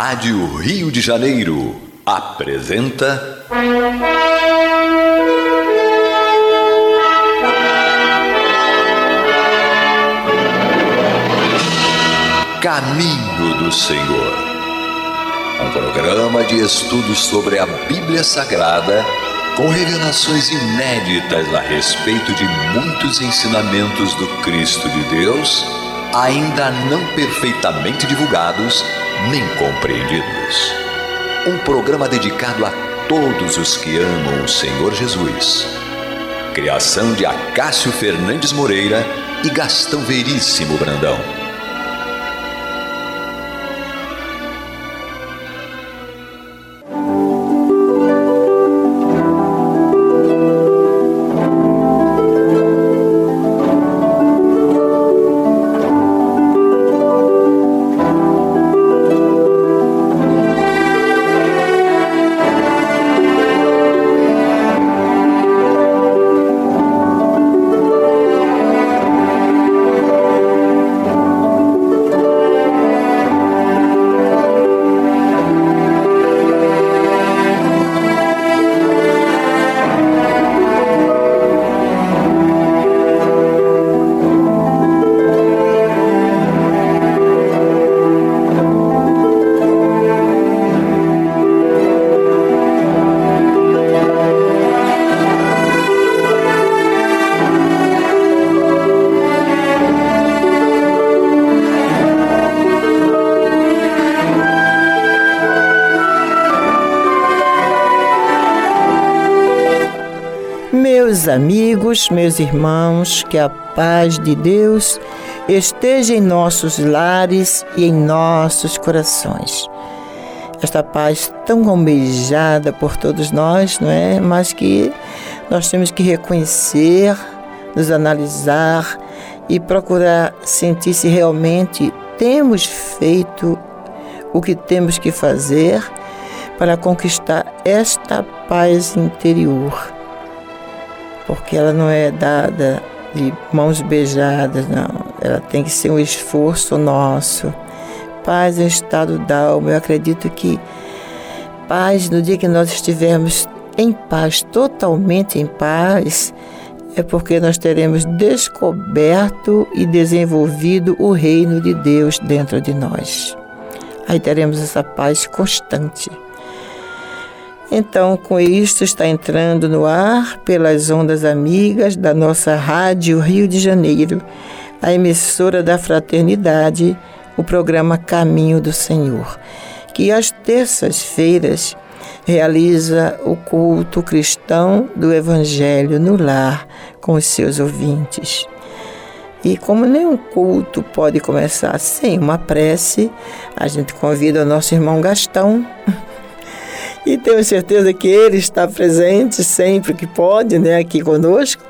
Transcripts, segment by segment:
Rádio Rio de Janeiro apresenta. Caminho do Senhor. Um programa de estudos sobre a Bíblia Sagrada com revelações inéditas a respeito de muitos ensinamentos do Cristo de Deus, ainda não perfeitamente divulgados nem compreendidos. Um programa dedicado a todos os que amam o Senhor Jesus. Criação de Acácio Fernandes Moreira e Gastão Veríssimo Brandão. Amigos, meus irmãos, que a paz de Deus esteja em nossos lares e em nossos corações. Esta paz tão almejada por todos nós, não é? Mas que nós temos que reconhecer, nos analisar e procurar sentir se realmente temos feito o que temos que fazer para conquistar esta paz interior porque ela não é dada de mãos beijadas, não. Ela tem que ser um esforço nosso. Paz é um estado da alma. Eu acredito que paz, no dia que nós estivermos em paz, totalmente em paz, é porque nós teremos descoberto e desenvolvido o reino de Deus dentro de nós. Aí teremos essa paz constante. Então, com isto, está entrando no ar, pelas ondas amigas da nossa Rádio Rio de Janeiro, a emissora da Fraternidade, o programa Caminho do Senhor, que às terças-feiras realiza o culto cristão do Evangelho no lar com os seus ouvintes. E como nenhum culto pode começar sem uma prece, a gente convida o nosso irmão Gastão e tenho certeza que Ele está presente sempre que pode, né, aqui conosco,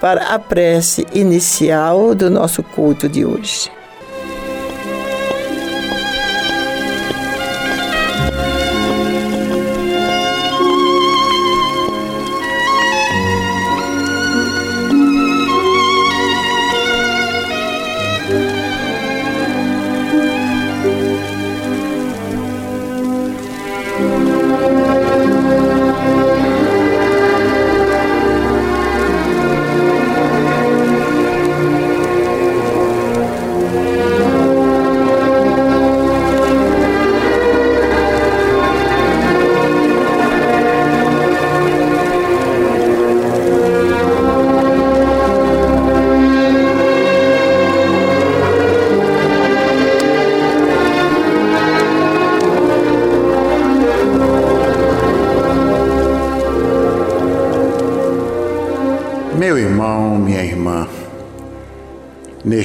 para a prece inicial do nosso culto de hoje.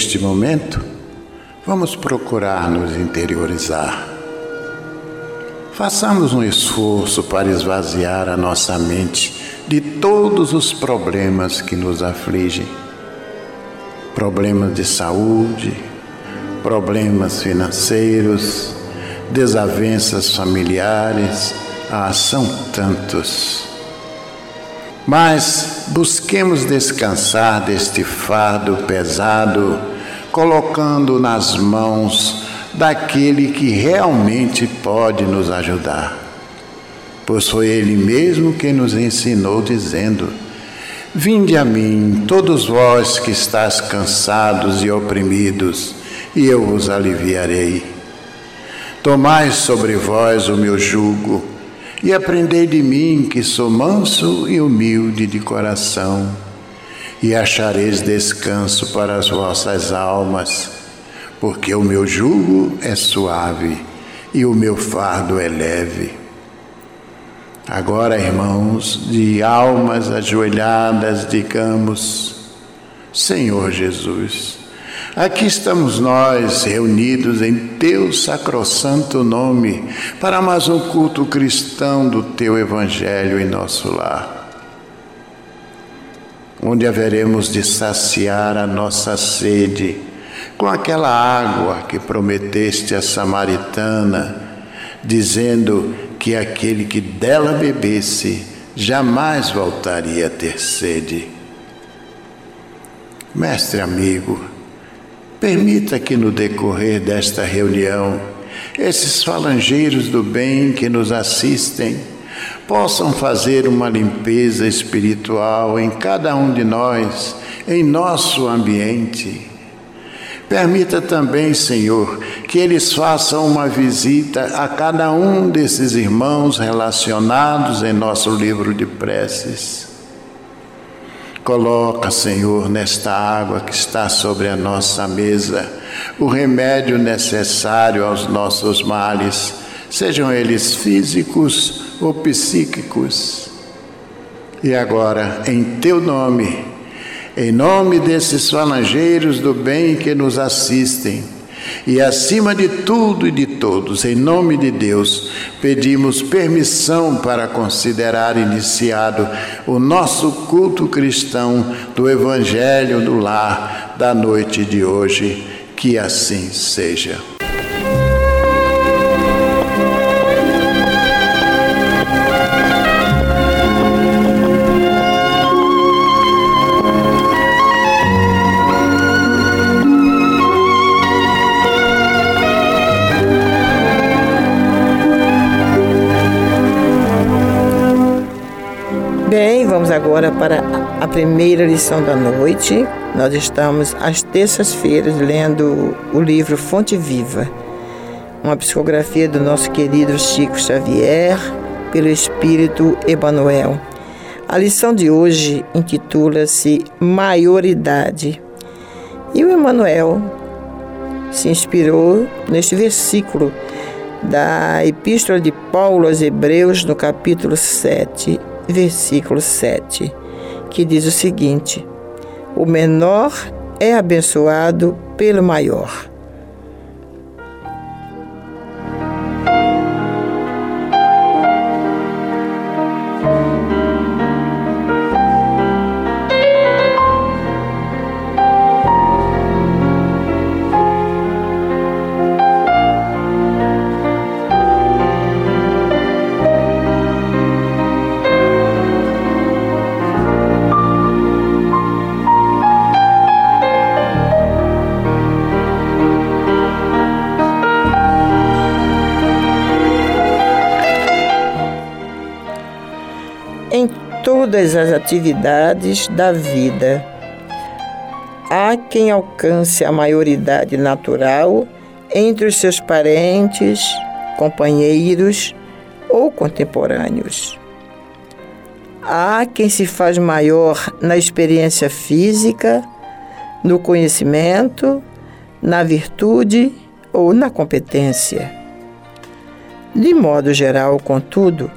Neste momento, vamos procurar nos interiorizar. Façamos um esforço para esvaziar a nossa mente de todos os problemas que nos afligem problemas de saúde, problemas financeiros, desavenças familiares, ah, são tantos. Mas busquemos descansar deste fardo pesado, colocando nas mãos daquele que realmente pode nos ajudar. Pois foi Ele mesmo quem nos ensinou, dizendo: Vinde a mim, todos vós que estáis cansados e oprimidos, e eu vos aliviarei. Tomai sobre vós o meu jugo e aprendei de mim, que sou manso e humilde de coração, e achareis descanso para as vossas almas, porque o meu jugo é suave e o meu fardo é leve. Agora, irmãos, de almas ajoelhadas, digamos: Senhor Jesus, Aqui estamos nós reunidos em teu sacrossanto nome para mais um culto cristão do teu evangelho em nosso lar. Onde haveremos de saciar a nossa sede com aquela água que prometeste à samaritana, dizendo que aquele que dela bebesse jamais voltaria a ter sede. Mestre amigo, Permita que no decorrer desta reunião, esses falangeiros do bem que nos assistem possam fazer uma limpeza espiritual em cada um de nós, em nosso ambiente. Permita também, Senhor, que eles façam uma visita a cada um desses irmãos relacionados em nosso livro de preces Coloca, Senhor, nesta água que está sobre a nossa mesa, o remédio necessário aos nossos males, sejam eles físicos ou psíquicos. E agora, em teu nome, em nome desses falangeiros do bem que nos assistem, e acima de tudo e de todos, em nome de Deus, pedimos permissão para considerar iniciado o nosso culto cristão do Evangelho do Lar da noite de hoje. Que assim seja. Vamos agora para a primeira lição da noite. Nós estamos às terças-feiras lendo o livro Fonte Viva, uma psicografia do nosso querido Chico Xavier, pelo Espírito Emanuel. A lição de hoje intitula-se Maioridade. E o Emanuel se inspirou neste versículo da Epístola de Paulo aos Hebreus, no capítulo 7, versículo 7, que diz o seguinte: O menor é abençoado pelo maior. Todas as atividades da vida. Há quem alcance a maioridade natural entre os seus parentes, companheiros ou contemporâneos. Há quem se faz maior na experiência física, no conhecimento, na virtude ou na competência. De modo geral, contudo,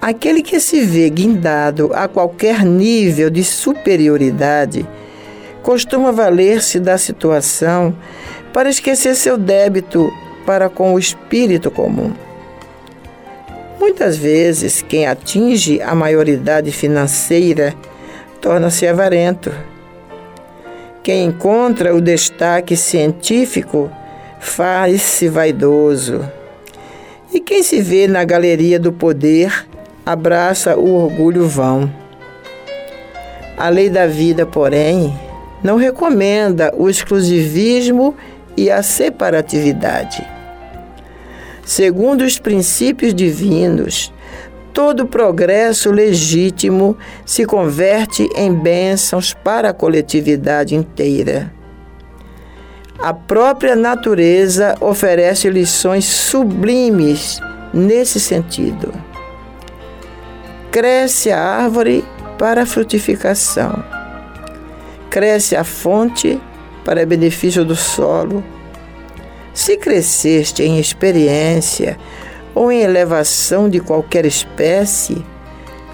Aquele que se vê guindado a qualquer nível de superioridade costuma valer-se da situação para esquecer seu débito para com o espírito comum. Muitas vezes, quem atinge a maioridade financeira torna-se avarento. Quem encontra o destaque científico faz-se vaidoso. E quem se vê na galeria do poder abraça o orgulho vão. A lei da vida, porém, não recomenda o exclusivismo e a separatividade. segundo os princípios divinos, todo progresso legítimo se converte em bênçãos para a coletividade inteira. A própria natureza oferece lições sublimes nesse sentido. Cresce a árvore para a frutificação, cresce a fonte para benefício do solo. Se cresceste em experiência ou em elevação de qualquer espécie,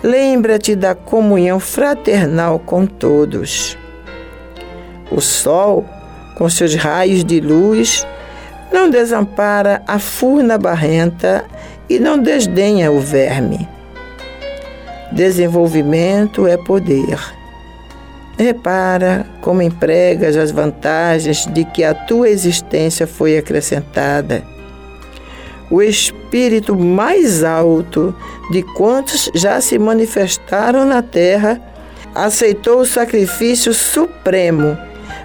lembra-te da comunhão fraternal com todos. O sol com seus raios de luz, não desampara a furna barrenta e não desdenha o verme. Desenvolvimento é poder. Repara como empregas as vantagens de que a tua existência foi acrescentada. O espírito mais alto de quantos já se manifestaram na terra aceitou o sacrifício supremo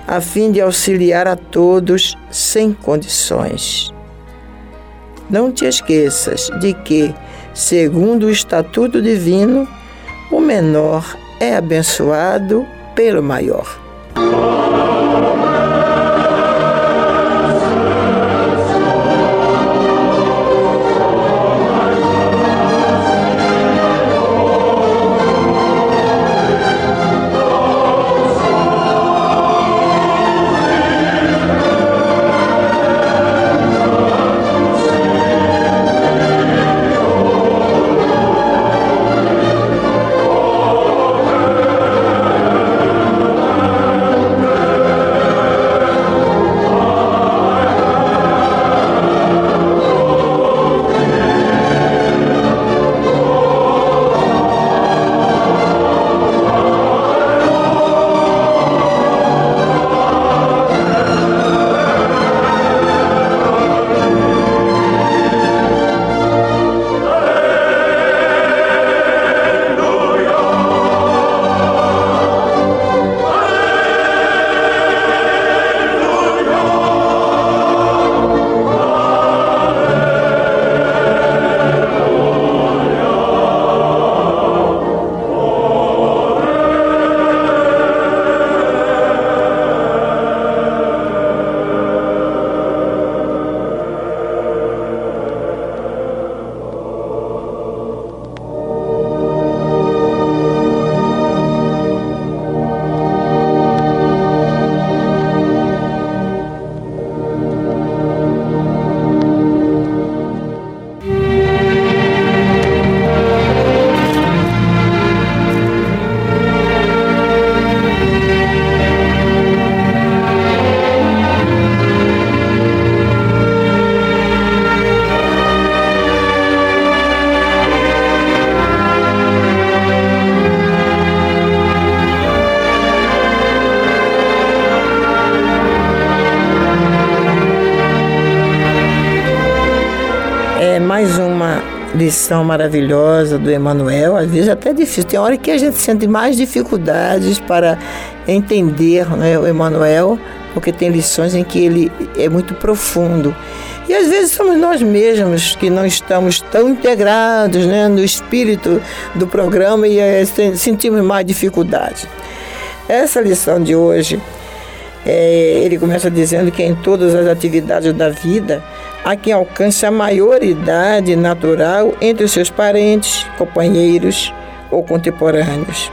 a fim de auxiliar a todos sem condições. Não te esqueças de que, segundo o estatuto divino, o menor é abençoado pelo maior. Lição maravilhosa do Emmanuel, às vezes até difícil. Tem hora que a gente sente mais dificuldades para entender né, o Emmanuel, porque tem lições em que ele é muito profundo. E às vezes somos nós mesmos que não estamos tão integrados né, no espírito do programa e é, sentimos mais dificuldade. Essa lição de hoje, é, ele começa dizendo que em todas as atividades da vida, a quem alcance a maioridade natural entre os seus parentes, companheiros ou contemporâneos,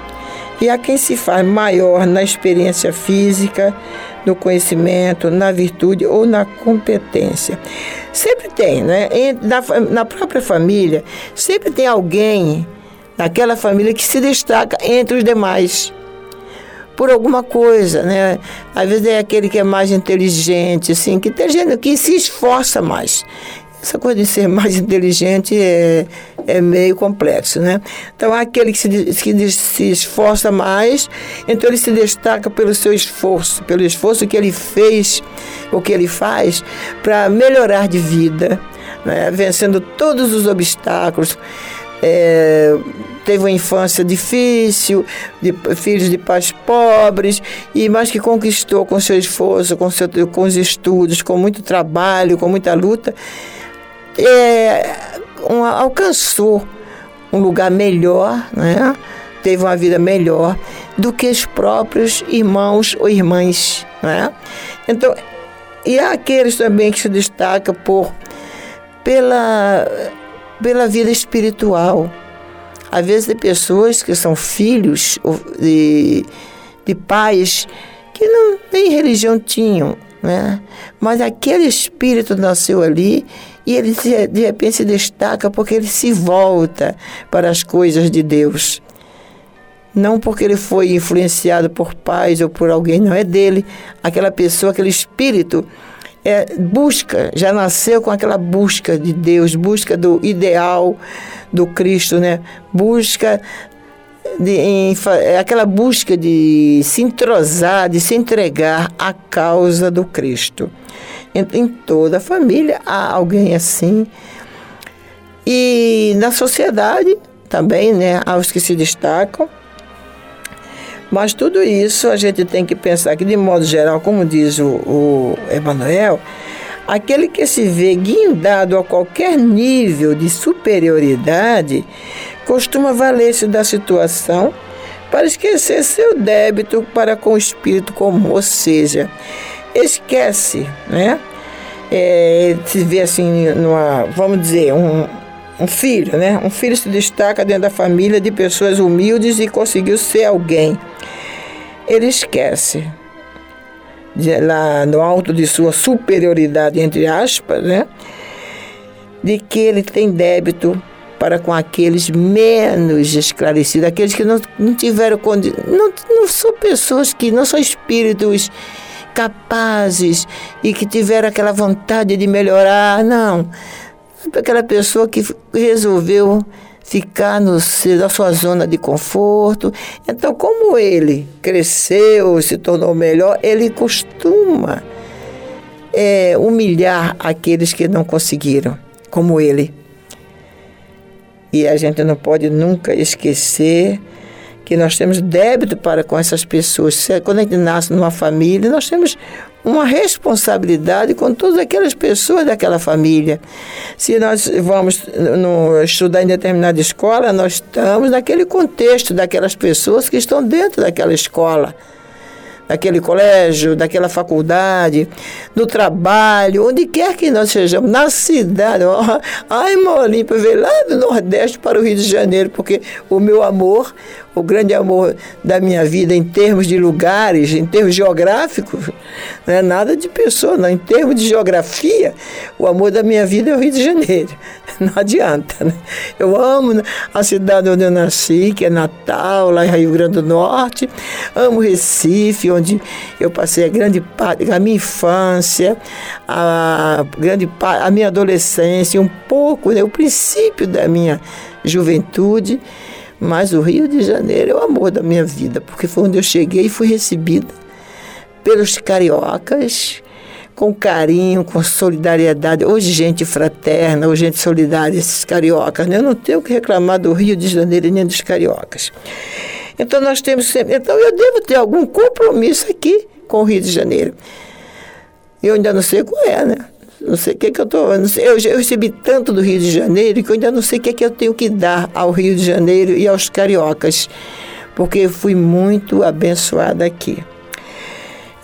e a quem se faz maior na experiência física, no conhecimento, na virtude ou na competência. Sempre tem, né? Na, na própria família, sempre tem alguém naquela família que se destaca entre os demais por alguma coisa, né? Às vezes é aquele que é mais inteligente, assim, que tem gente que se esforça mais. Essa coisa de ser mais inteligente é, é meio complexo, né? Então, aquele que se, que se esforça mais, então ele se destaca pelo seu esforço, pelo esforço que ele fez, o que ele faz, para melhorar de vida, né? vencendo todos os obstáculos. É, teve uma infância difícil, de filhos de pais pobres, e mas que conquistou com seu esforço, com, seu, com os estudos, com muito trabalho, com muita luta, é, alcançou um lugar melhor, né? teve uma vida melhor do que os próprios irmãos ou irmãs. Né? Então, e há aqueles também que se destacam por, pela, pela vida espiritual. Às vezes tem pessoas que são filhos de, de pais que não, nem religião tinham, né? mas aquele espírito nasceu ali e ele de repente se destaca porque ele se volta para as coisas de Deus. Não porque ele foi influenciado por pais ou por alguém, não é dele. Aquela pessoa, aquele espírito, é, busca, já nasceu com aquela busca de Deus, busca do ideal do Cristo, né? Busca de, em, é aquela busca de se entrosar, de se entregar à causa do Cristo. Em, em toda a família há alguém assim. E na sociedade também, né? Há os que se destacam. Mas tudo isso a gente tem que pensar que, de modo geral, como diz o, o Emanuel, aquele que se vê guindado a qualquer nível de superioridade costuma valer-se da situação para esquecer seu débito para com o espírito comum, ou seja, esquece, né? É, se vê assim, numa, vamos dizer, um, um filho, né? Um filho se destaca dentro da família de pessoas humildes e conseguiu ser alguém. Ele esquece, de, lá no alto de sua superioridade, entre aspas, né? De que ele tem débito para com aqueles menos esclarecidos, aqueles que não, não tiveram condição. Não, não são pessoas que não são espíritos capazes e que tiveram aquela vontade de melhorar, não aquela pessoa que resolveu ficar no, na sua zona de conforto. Então, como ele cresceu, se tornou melhor, ele costuma é, humilhar aqueles que não conseguiram, como ele. E a gente não pode nunca esquecer que nós temos débito para com essas pessoas. Quando a gente nasce numa família, nós temos uma responsabilidade com todas aquelas pessoas daquela família. Se nós vamos no, estudar em determinada escola, nós estamos naquele contexto daquelas pessoas que estão dentro daquela escola daquele colégio, daquela faculdade, no trabalho, onde quer que nós sejamos, na cidade. Ai, Molimpa veio lá do Nordeste para o Rio de Janeiro, porque o meu amor, o grande amor da minha vida em termos de lugares, em termos geográficos, não é nada de pessoa, não. Em termos de geografia, o amor da minha vida é o Rio de Janeiro. Não adianta, né? Eu amo a cidade onde eu nasci, que é Natal, lá em Rio Grande do Norte. Amo Recife, onde eu passei a grande parte da minha infância, a grande parte, a minha adolescência, um pouco, né, o princípio da minha juventude. Mas o Rio de Janeiro é o amor da minha vida, porque foi onde eu cheguei e fui recebida pelos cariocas com carinho, com solidariedade. Hoje, gente fraterna, hoje, gente solidária, esses cariocas. Né? Eu não tenho que reclamar do Rio de Janeiro nem dos cariocas. Então, nós temos sempre. Então, eu devo ter algum compromisso aqui com o Rio de Janeiro. Eu ainda não sei qual é, né? Não sei o que, que eu estou. Eu, eu recebi tanto do Rio de Janeiro que eu ainda não sei o que, que eu tenho que dar ao Rio de Janeiro e aos cariocas, porque fui muito abençoada aqui.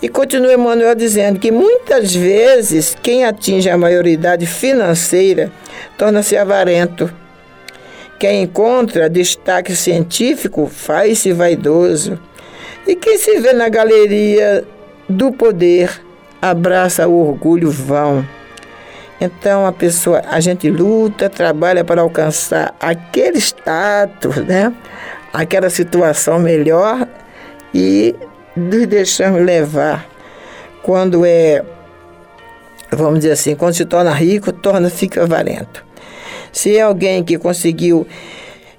E continua Emmanuel dizendo que muitas vezes quem atinge a maioridade financeira torna-se avarento. Quem encontra destaque científico faz-se vaidoso. E quem se vê na galeria do poder abraça o orgulho vão. Então a pessoa, a gente luta, trabalha para alcançar aquele status, né? Aquela situação melhor e nos deixamos levar quando é, vamos dizer assim, quando se torna rico, torna fica valento. Se é alguém que conseguiu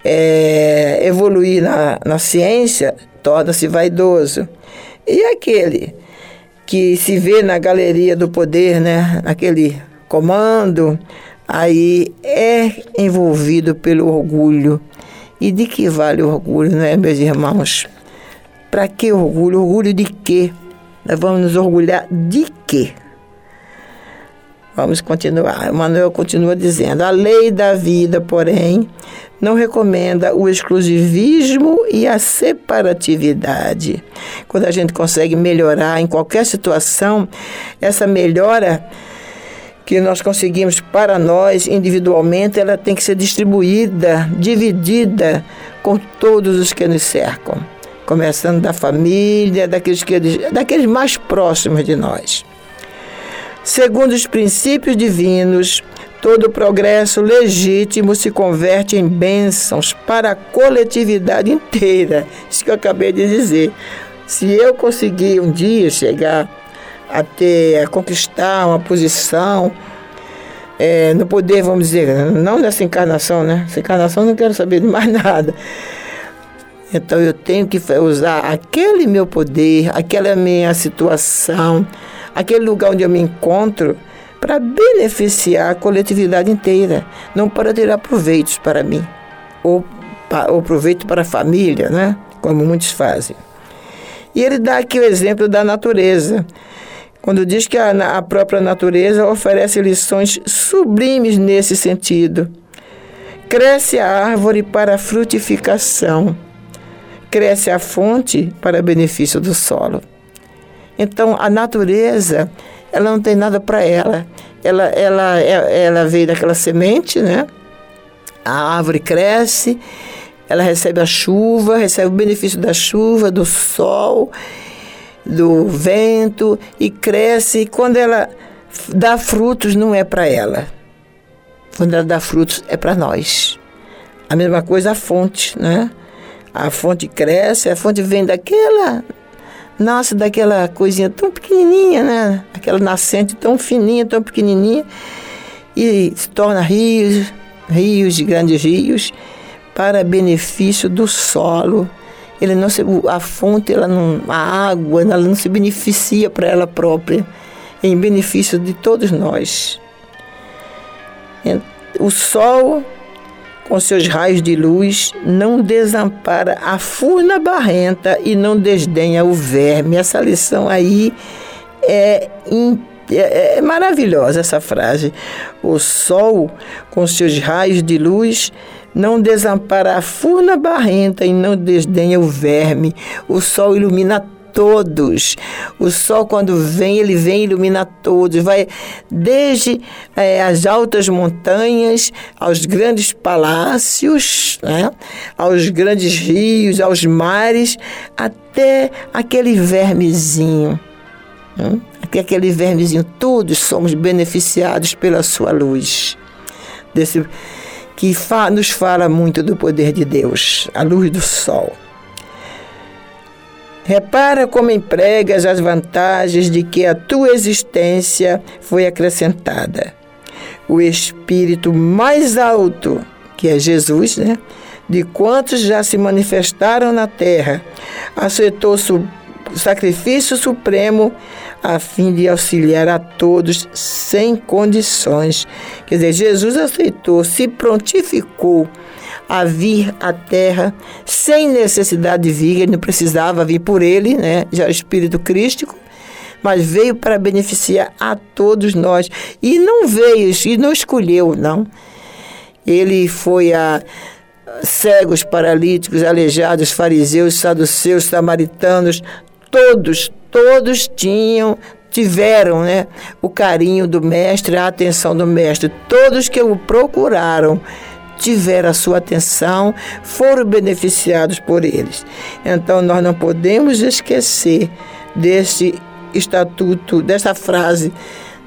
é, evoluir na, na ciência, torna-se vaidoso. E aquele que se vê na galeria do poder, né, naquele comando, aí é envolvido pelo orgulho. E de que vale o orgulho, não é, meus irmãos? Para que orgulho? Orgulho de quê? Nós vamos nos orgulhar de quê? Vamos continuar. Manuel continua dizendo: a lei da vida, porém, não recomenda o exclusivismo e a separatividade. Quando a gente consegue melhorar em qualquer situação, essa melhora que nós conseguimos para nós individualmente, ela tem que ser distribuída, dividida com todos os que nos cercam, começando da família, daqueles, que, daqueles mais próximos de nós. Segundo os princípios divinos, todo progresso legítimo se converte em bênçãos para a coletividade inteira. Isso que eu acabei de dizer. Se eu conseguir um dia chegar a ter, a conquistar uma posição é, no poder, vamos dizer, não nessa encarnação, né? Essa encarnação não quero saber de mais nada. Então eu tenho que usar aquele meu poder, aquela minha situação, aquele lugar onde eu me encontro para beneficiar a coletividade inteira, não para tirar proveitos para mim ou, ou proveito para a família, né? Como muitos fazem. E ele dá aqui o exemplo da natureza, quando diz que a, a própria natureza oferece lições sublimes nesse sentido. Cresce a árvore para a frutificação, cresce a fonte para benefício do solo. Então, a natureza, ela não tem nada para ela. Ela, ela, ela veio daquela semente, né? A árvore cresce, ela recebe a chuva, recebe o benefício da chuva, do sol, do vento e cresce. E quando ela dá frutos, não é para ela. Quando ela dá frutos, é para nós. A mesma coisa a fonte, né? A fonte cresce, a fonte vem daquela nasce daquela coisinha tão pequenininha, né? Aquela nascente tão fininha, tão pequenininha, e se torna rios, rios de grandes rios, para benefício do solo. Ele não se, a fonte, ela não, a água, ela não se beneficia para ela própria, em benefício de todos nós. O sol com seus raios de luz, não desampara a furna barrenta e não desdenha o verme. Essa lição aí é, é, é maravilhosa, essa frase. O sol, com seus raios de luz, não desampara a furna barrenta e não desdenha o verme. O sol ilumina todos. O sol, quando vem, ele vem e ilumina todos. Vai desde é, as altas montanhas, aos grandes palácios, né? aos grandes rios, aos mares, até aquele vermezinho. Né? Até aquele vermezinho. Todos somos beneficiados pela sua luz. Desse, que fa nos fala muito do poder de Deus, a luz do sol. Repara como empregas as vantagens de que a tua existência foi acrescentada. O espírito mais alto, que é Jesus, né? De quantos já se manifestaram na terra, aceitou o sacrifício supremo a fim de auxiliar a todos sem condições. Quer dizer, Jesus aceitou, se prontificou a vir à terra sem necessidade de vir, ele não precisava vir por ele, né? já era espírito crístico, mas veio para beneficiar a todos nós. E não veio, e não escolheu, não. Ele foi a cegos, paralíticos, aleijados, fariseus, saduceus, samaritanos, todos, todos tinham tiveram né, o carinho do mestre, a atenção do mestre. Todos que o procuraram tiveram a sua atenção, foram beneficiados por eles. Então nós não podemos esquecer desse estatuto, dessa frase,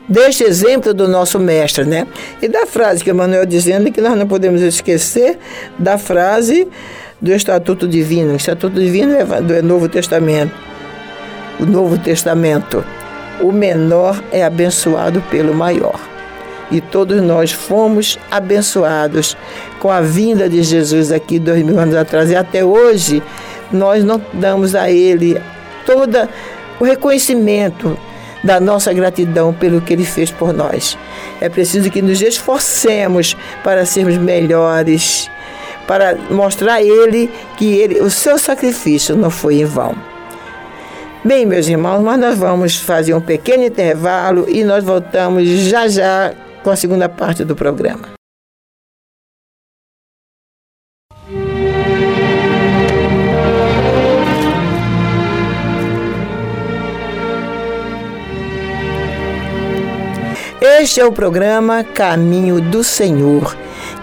deste exemplo do nosso mestre, né? E da frase que Emmanuel dizendo que nós não podemos esquecer da frase do Estatuto Divino. O Estatuto Divino é do Novo Testamento. O Novo Testamento. O menor é abençoado pelo maior e todos nós fomos abençoados com a vinda de Jesus aqui dois mil anos atrás. E até hoje nós não damos a Ele todo o reconhecimento da nossa gratidão pelo que Ele fez por nós. É preciso que nos esforcemos para sermos melhores, para mostrar a Ele que ele, o seu sacrifício não foi em vão. Bem, meus irmãos, mas nós vamos fazer um pequeno intervalo e nós voltamos já já com a segunda parte do programa. Este é o programa Caminho do Senhor,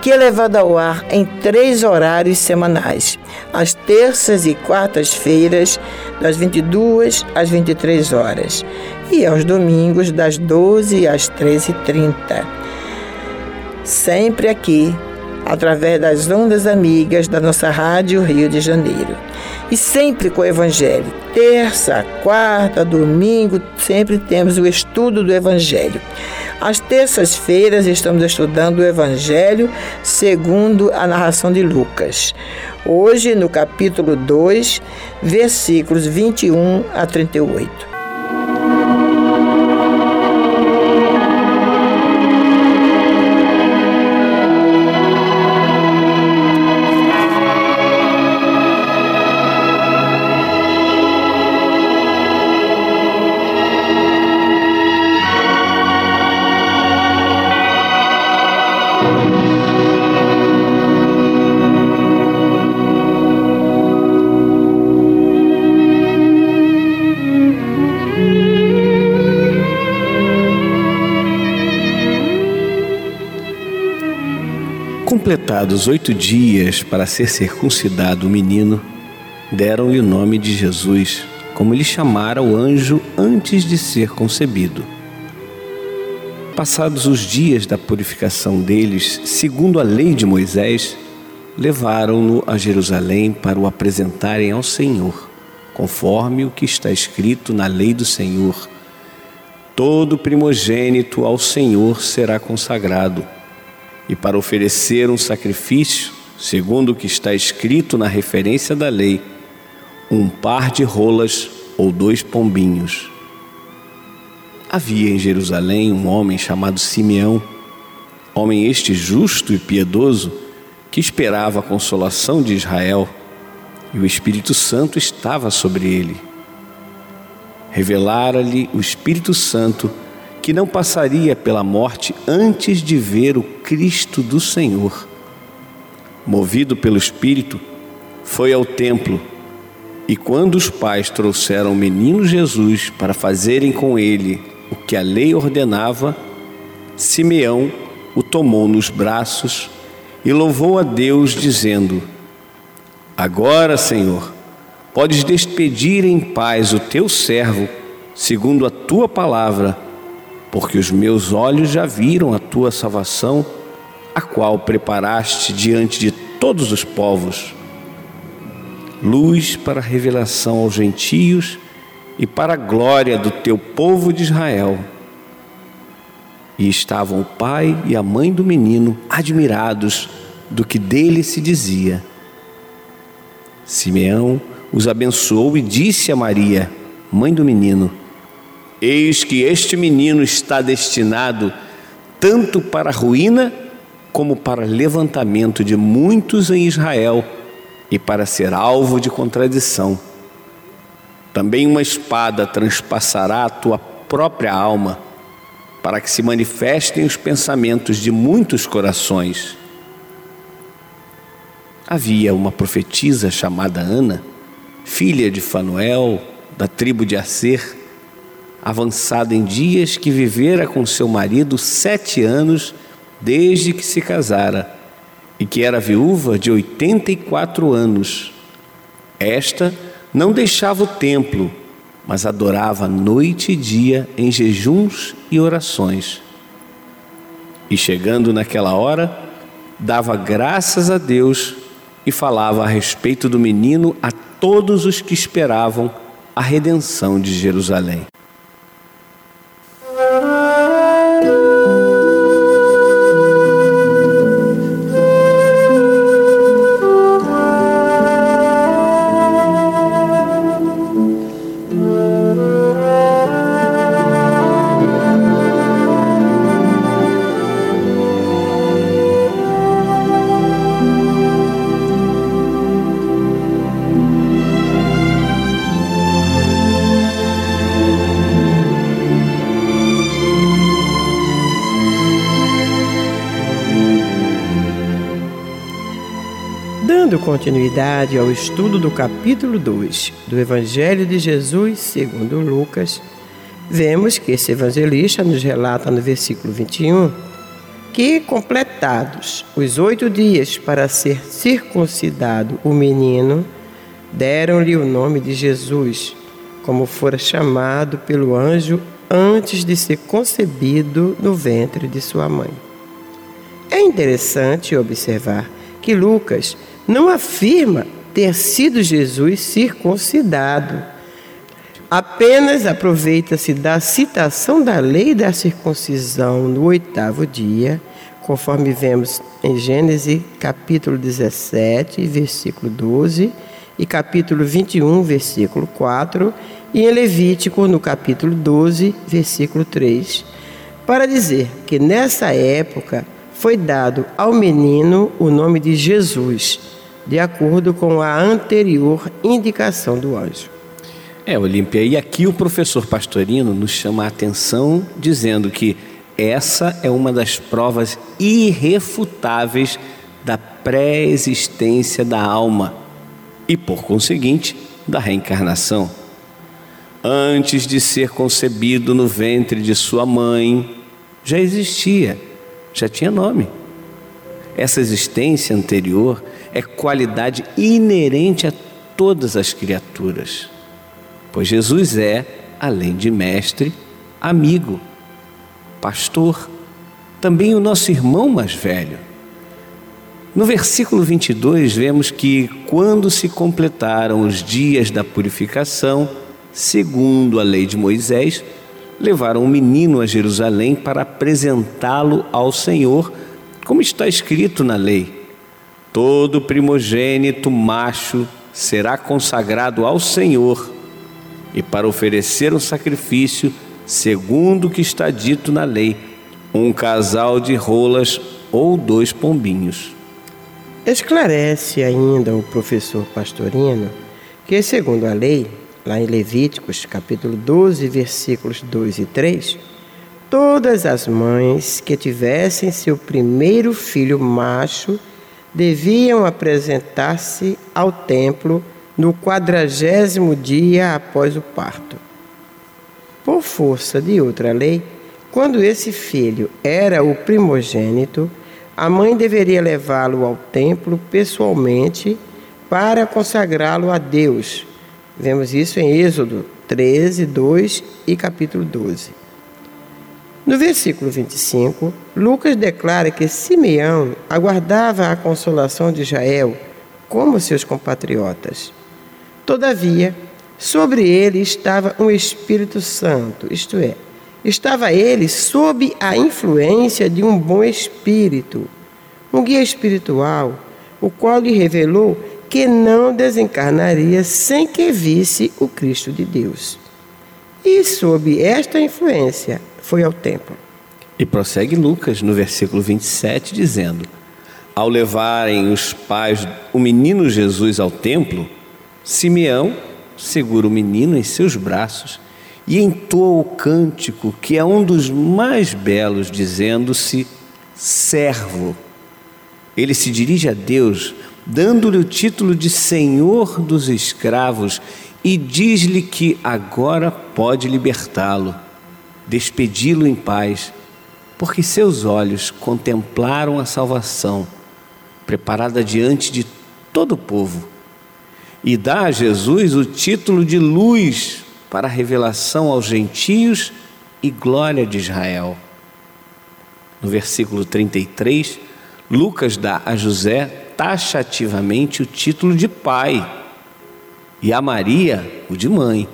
que é levado ao ar em três horários semanais, às terças e quartas-feiras, das 22 às 23 horas, e aos domingos, das 12 às 13h30. Sempre aqui, através das ondas amigas da nossa Rádio Rio de Janeiro. E sempre com o Evangelho. Terça, quarta, domingo, sempre temos o estudo do Evangelho. Às terças-feiras estamos estudando o Evangelho segundo a narração de Lucas. Hoje, no capítulo 2, versículos 21 a 38. Completados oito dias para ser circuncidado o menino, deram-lhe o nome de Jesus, como lhe chamara o anjo antes de ser concebido. Passados os dias da purificação deles, segundo a lei de Moisés, levaram-no a Jerusalém para o apresentarem ao Senhor, conforme o que está escrito na lei do Senhor. Todo primogênito ao Senhor será consagrado e para oferecer um sacrifício, segundo o que está escrito na referência da lei, um par de rolas ou dois pombinhos. Havia em Jerusalém um homem chamado Simeão, homem este justo e piedoso, que esperava a consolação de Israel, e o Espírito Santo estava sobre ele. Revelara-lhe o Espírito Santo que não passaria pela morte antes de ver o Cristo do Senhor. Movido pelo Espírito, foi ao templo e, quando os pais trouxeram o menino Jesus para fazerem com ele o que a lei ordenava, Simeão o tomou nos braços e louvou a Deus, dizendo: Agora, Senhor, podes despedir em paz o teu servo, segundo a tua palavra porque os meus olhos já viram a tua salvação, a qual preparaste diante de todos os povos, luz para a revelação aos gentios e para a glória do teu povo de Israel. E estavam o pai e a mãe do menino admirados do que dele se dizia. Simeão os abençoou e disse a Maria, mãe do menino: Eis que este menino está destinado tanto para ruína como para levantamento de muitos em Israel e para ser alvo de contradição. Também uma espada transpassará a tua própria alma, para que se manifestem os pensamentos de muitos corações. Havia uma profetisa chamada Ana, filha de Fanuel, da tribo de Acer, avançada em dias, que vivera com seu marido sete anos desde que se casara, e que era viúva de oitenta e quatro anos. Esta não deixava o templo, mas adorava noite e dia em jejuns e orações. E chegando naquela hora, dava graças a Deus e falava a respeito do menino a todos os que esperavam a redenção de Jerusalém. Continuidade ao estudo do capítulo 2 do Evangelho de Jesus segundo Lucas, vemos que esse evangelista nos relata no versículo 21 que, completados os oito dias para ser circuncidado o menino, deram-lhe o nome de Jesus, como fora chamado pelo anjo antes de ser concebido no ventre de sua mãe. É interessante observar que Lucas não afirma ter sido Jesus circuncidado. Apenas aproveita-se da citação da lei da circuncisão no oitavo dia, conforme vemos em Gênesis capítulo 17, versículo 12, e capítulo 21, versículo 4, e em Levítico, no capítulo 12, versículo 3, para dizer que nessa época foi dado ao menino o nome de Jesus, de acordo com a anterior indicação do anjo. É, Olímpia, e aqui o professor Pastorino nos chama a atenção dizendo que essa é uma das provas irrefutáveis da pré-existência da alma e, por conseguinte, da reencarnação. Antes de ser concebido no ventre de sua mãe, já existia já tinha nome. Essa existência anterior é qualidade inerente a todas as criaturas, pois Jesus é, além de mestre, amigo, pastor, também o nosso irmão mais velho. No versículo 22, vemos que quando se completaram os dias da purificação, segundo a lei de Moisés, levaram o menino a Jerusalém para apresentá-lo ao Senhor, como está escrito na lei. Todo primogênito macho será consagrado ao Senhor, e para oferecer um sacrifício, segundo o que está dito na lei, um casal de rolas ou dois pombinhos. Esclarece ainda o professor Pastorino que, segundo a lei, lá em Levíticos, capítulo 12, versículos 2 e 3, todas as mães que tivessem seu primeiro filho macho deviam apresentar-se ao templo no quadragésimo dia após o parto. Por força de outra lei, quando esse filho era o primogênito, a mãe deveria levá-lo ao templo pessoalmente para consagrá-lo a Deus Vemos isso em Êxodo 13, 2 e capítulo 12. No versículo 25, Lucas declara que Simeão aguardava a consolação de Israel como seus compatriotas. Todavia, sobre ele estava um Espírito Santo, isto é, estava ele sob a influência de um bom espírito, um guia espiritual, o qual lhe revelou que não desencarnaria sem que visse o Cristo de Deus. E sob esta influência foi ao templo. E prossegue Lucas no versículo 27, dizendo: Ao levarem os pais o menino Jesus ao templo, Simeão segura o menino em seus braços e entoa o cântico que é um dos mais belos, dizendo-se servo. Ele se dirige a Deus dando-lhe o título de Senhor dos escravos, e diz-lhe que agora pode libertá-lo, despedi-lo em paz, porque seus olhos contemplaram a salvação preparada diante de todo o povo, e dá a Jesus o título de luz para a revelação aos gentios e glória de Israel. No versículo 33, Lucas dá a José taxativamente o título de pai e a Maria o de mãe,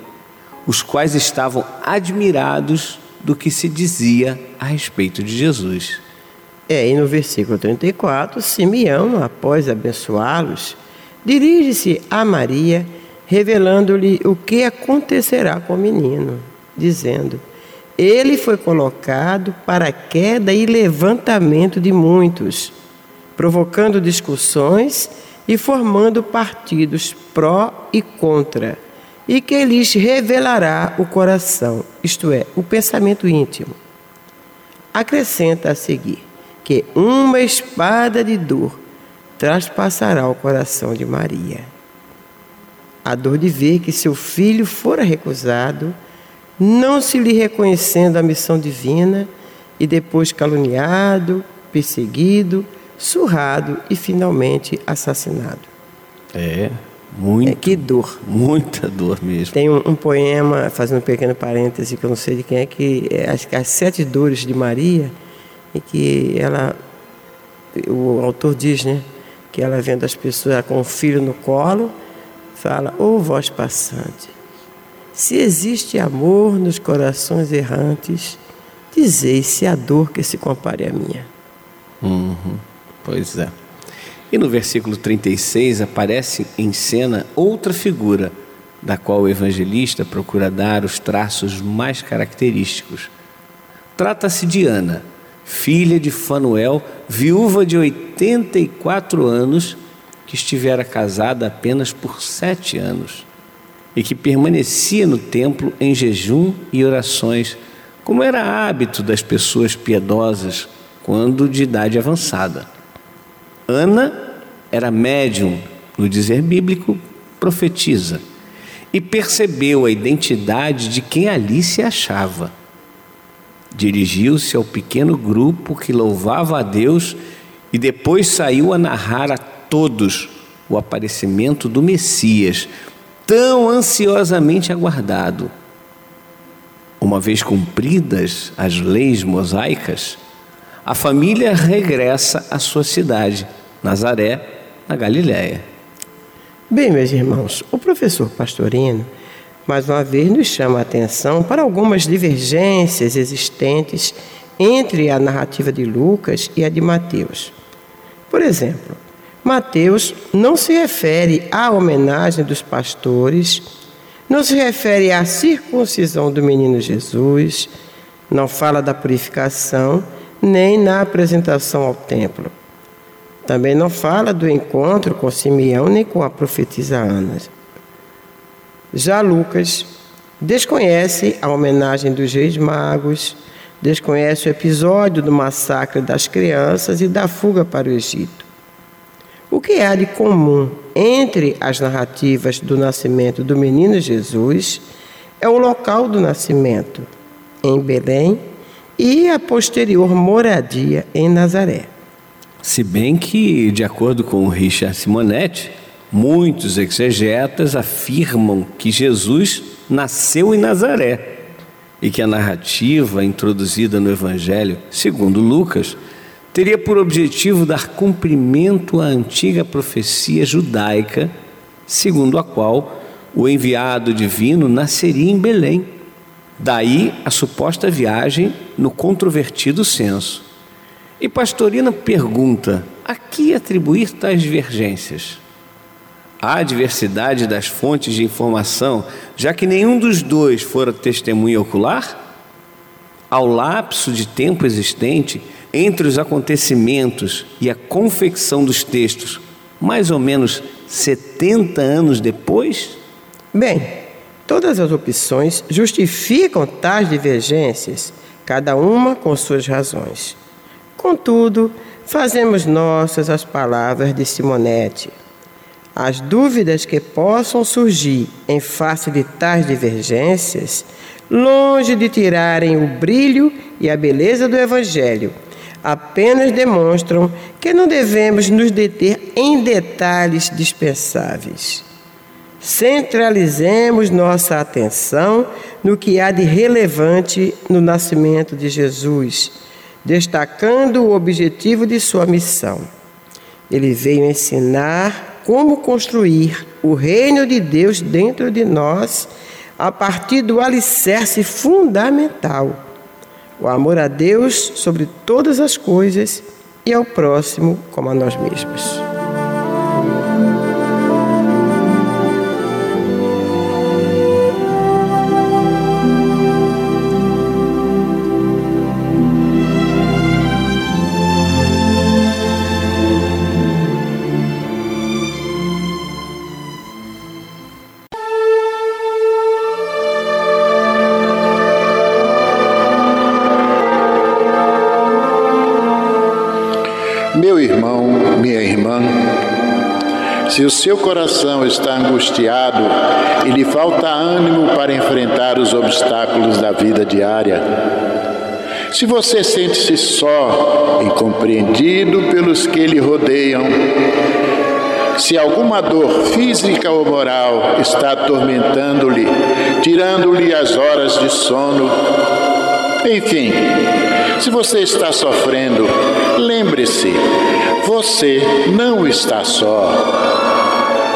os quais estavam admirados do que se dizia a respeito de Jesus. É, e no versículo 34, Simeão, após abençoá-los, dirige-se a Maria, revelando-lhe o que acontecerá com o menino, dizendo: Ele foi colocado para a queda e levantamento de muitos provocando discussões e formando partidos pró e contra, e que lhes revelará o coração, isto é, o pensamento íntimo. Acrescenta a seguir que uma espada de dor traspassará o coração de Maria. A dor de ver que seu filho fora recusado, não se lhe reconhecendo a missão divina e depois caluniado, perseguido, surrado e finalmente assassinado. É, muito. É, que dor. Muita dor mesmo. Tem um, um, poema, fazendo um pequeno parêntese, que eu não sei de quem é, que é, acho que é As Sete Dores de Maria, e que ela, o autor diz, né, que ela vendo as pessoas com o filho no colo, fala, ô oh, voz passante, se existe amor nos corações errantes, dizei se a dor que se compare à minha. Uhum, pois é. E no versículo 36 aparece em cena outra figura, da qual o evangelista procura dar os traços mais característicos. Trata-se de Ana, filha de Fanuel, viúva de 84 anos, que estivera casada apenas por sete anos e que permanecia no templo em jejum e orações, como era hábito das pessoas piedosas quando de idade avançada. Ana era médium, no dizer bíblico, profetiza, e percebeu a identidade de quem ali se achava. Dirigiu-se ao pequeno grupo que louvava a Deus e depois saiu a narrar a todos o aparecimento do Messias, tão ansiosamente aguardado. Uma vez cumpridas as leis mosaicas, a família regressa à sua cidade, Nazaré, na Galiléia. Bem, meus irmãos, o professor Pastorino, mais uma vez, nos chama a atenção para algumas divergências existentes entre a narrativa de Lucas e a de Mateus. Por exemplo, Mateus não se refere à homenagem dos pastores, não se refere à circuncisão do menino Jesus, não fala da purificação nem na apresentação ao templo. Também não fala do encontro com Simeão nem com a profetisa Ana. Já Lucas desconhece a homenagem dos reis magos, desconhece o episódio do massacre das crianças e da fuga para o Egito. O que há de comum entre as narrativas do nascimento do menino Jesus é o local do nascimento, em Belém, e a posterior moradia em Nazaré. Se bem que, de acordo com Richard Simonetti, muitos exegetas afirmam que Jesus nasceu em Nazaré e que a narrativa introduzida no Evangelho, segundo Lucas, teria por objetivo dar cumprimento à antiga profecia judaica, segundo a qual o enviado divino nasceria em Belém Daí a suposta viagem no controvertido censo. E Pastorina pergunta: a que atribuir tais divergências? Há diversidade das fontes de informação, já que nenhum dos dois fora testemunha ocular? Ao lapso de tempo existente entre os acontecimentos e a confecção dos textos, mais ou menos 70 anos depois? Bem, Todas as opções justificam tais divergências, cada uma com suas razões. Contudo, fazemos nossas as palavras de Simonetti. As dúvidas que possam surgir em face de tais divergências, longe de tirarem o brilho e a beleza do Evangelho, apenas demonstram que não devemos nos deter em detalhes dispensáveis. Centralizemos nossa atenção no que há de relevante no nascimento de Jesus, destacando o objetivo de sua missão. Ele veio ensinar como construir o reino de Deus dentro de nós a partir do alicerce fundamental, o amor a Deus sobre todas as coisas e ao próximo como a nós mesmos. Seu coração está angustiado e lhe falta ânimo para enfrentar os obstáculos da vida diária, se você sente-se só, incompreendido pelos que lhe rodeiam, se alguma dor física ou moral está atormentando-lhe, tirando-lhe as horas de sono, enfim, se você está sofrendo, lembre-se, você não está só.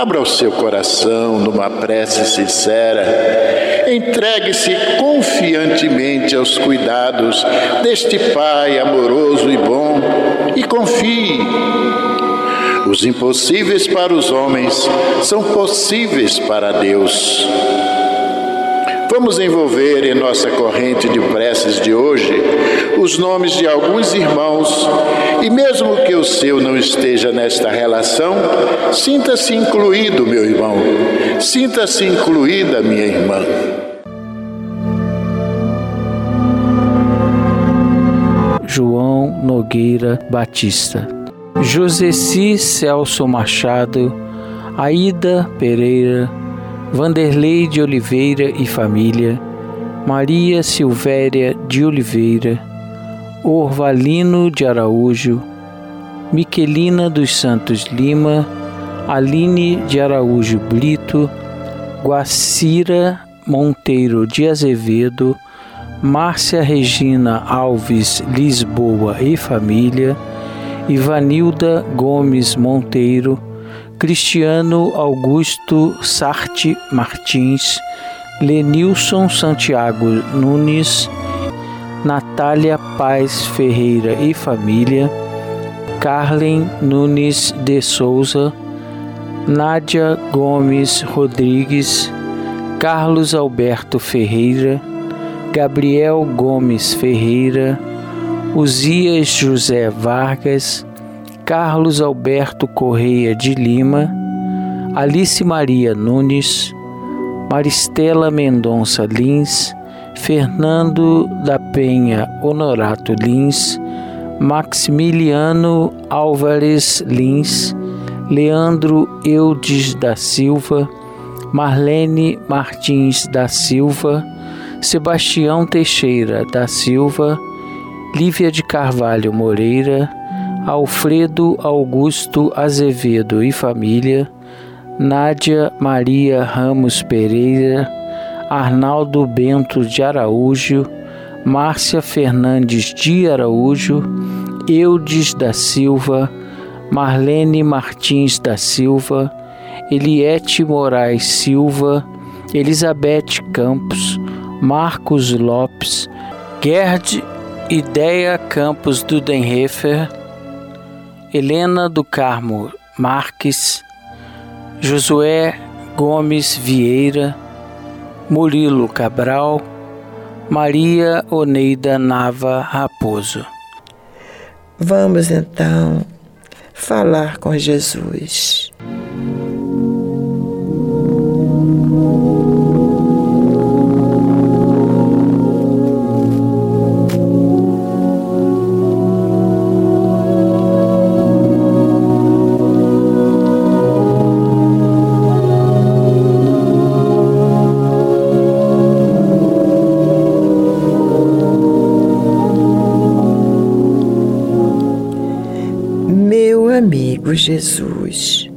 Abra o seu coração numa prece sincera. Entregue-se confiantemente aos cuidados deste Pai amoroso e bom e confie. Os impossíveis para os homens são possíveis para Deus. Vamos envolver em nossa corrente de preces de hoje os nomes de alguns irmãos e, mesmo que o seu não esteja nesta relação, sinta-se incluído, meu irmão, sinta-se incluída, minha irmã. João Nogueira Batista, Joseci Celso Machado, Aida Pereira, Vanderlei de Oliveira e família, Maria Silvéria de Oliveira, Orvalino de Araújo, Miquelina dos Santos Lima, Aline de Araújo Brito, Guacira Monteiro de Azevedo, Márcia Regina Alves Lisboa e família, Ivanilda Gomes Monteiro, Cristiano Augusto Sarte Martins, Lenilson Santiago Nunes, Natália Paz Ferreira e família, Carlen Nunes de Souza, Nádia Gomes Rodrigues, Carlos Alberto Ferreira, Gabriel Gomes Ferreira, Uzias José Vargas, Carlos Alberto Correia de Lima, Alice Maria Nunes, Maristela Mendonça Lins, Fernando da Penha Honorato Lins, Maximiliano Álvares Lins, Leandro Eudes da Silva, Marlene Martins da Silva, Sebastião Teixeira da Silva, Lívia de Carvalho Moreira, Alfredo Augusto Azevedo e família, Nádia Maria Ramos Pereira, Arnaldo Bento de Araújo, Márcia Fernandes de Araújo, Eudes da Silva, Marlene Martins da Silva, Eliette Moraes Silva, Elizabeth Campos, Marcos Lopes, Gerd Ideia Campos Dudenhofer, Helena do Carmo Marques, Josué Gomes Vieira, Murilo Cabral, Maria Oneida Nava Raposo. Vamos então falar com Jesus. Jesus.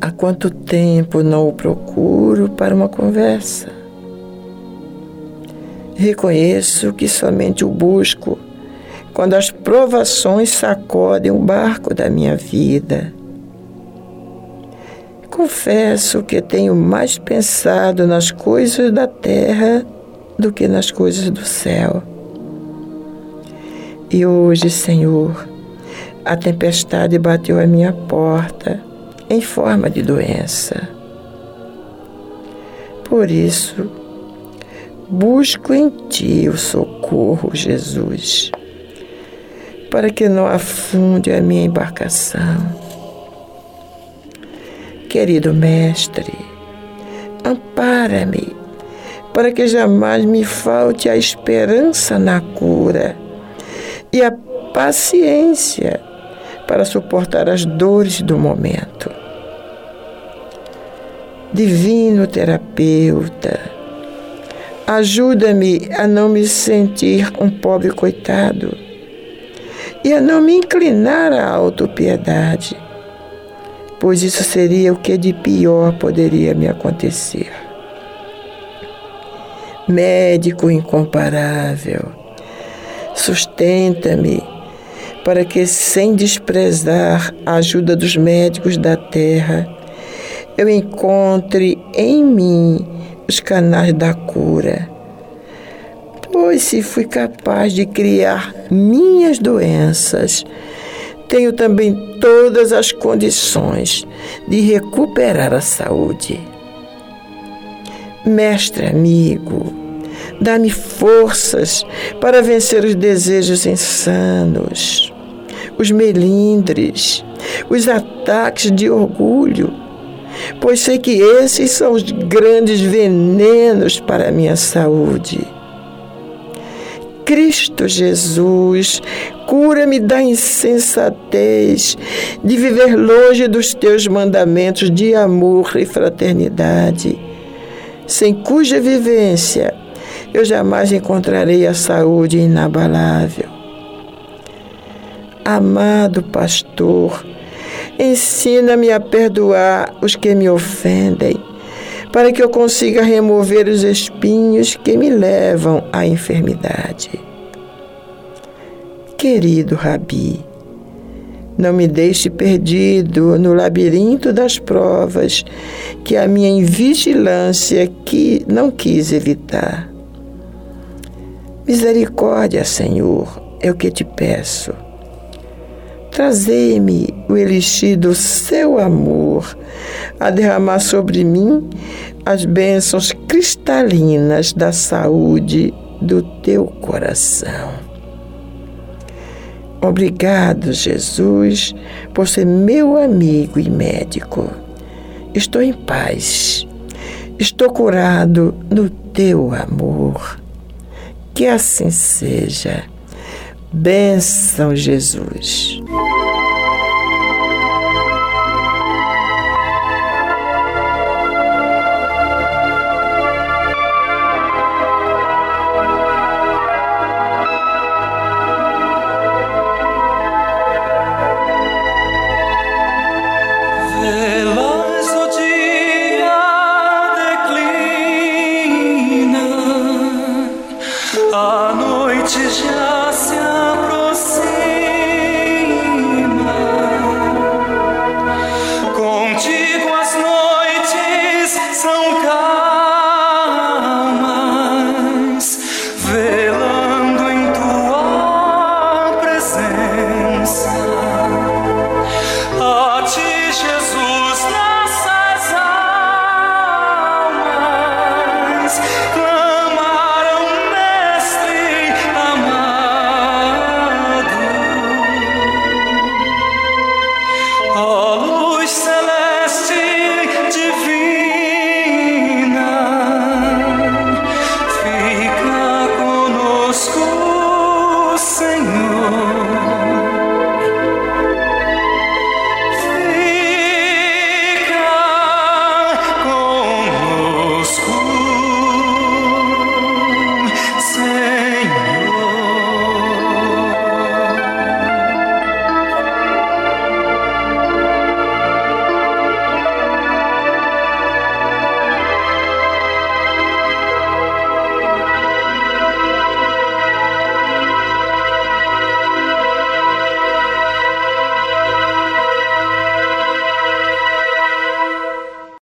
A quanto tempo não o procuro para uma conversa. Reconheço que somente o busco quando as provações sacodem o barco da minha vida. Confesso que tenho mais pensado nas coisas da terra do que nas coisas do céu. E hoje, Senhor, a tempestade bateu à minha porta em forma de doença. Por isso, busco em Ti o socorro, Jesus, para que não afunde a minha embarcação. Querido Mestre, ampara-me, para que jamais me falte a esperança na cura e a paciência para suportar as dores do momento. Divino terapeuta, ajuda-me a não me sentir um pobre coitado e a não me inclinar à autopiedade, pois isso seria o que de pior poderia me acontecer. Médico incomparável, sustenta-me para que, sem desprezar a ajuda dos médicos da terra, eu encontre em mim os canais da cura. Pois se fui capaz de criar minhas doenças, tenho também todas as condições de recuperar a saúde. Mestre amigo, dá-me forças para vencer os desejos insanos, os melindres, os ataques de orgulho, pois sei que esses são os grandes venenos para a minha saúde. Cristo Jesus, cura-me da insensatez de viver longe dos teus mandamentos de amor e fraternidade, sem cuja vivência eu jamais encontrarei a saúde inabalável. Amado pastor, ensina-me a perdoar os que me ofendem, para que eu consiga remover os espinhos que me levam à enfermidade. Querido Rabi, não me deixe perdido no labirinto das provas que a minha invigilância que não quis evitar. Misericórdia, Senhor, é o que te peço. Trazei-me o elixir do seu amor, a derramar sobre mim as bênçãos cristalinas da saúde do teu coração. Obrigado, Jesus, por ser meu amigo e médico. Estou em paz. Estou curado no teu amor. Que assim seja. Benção, Jesus.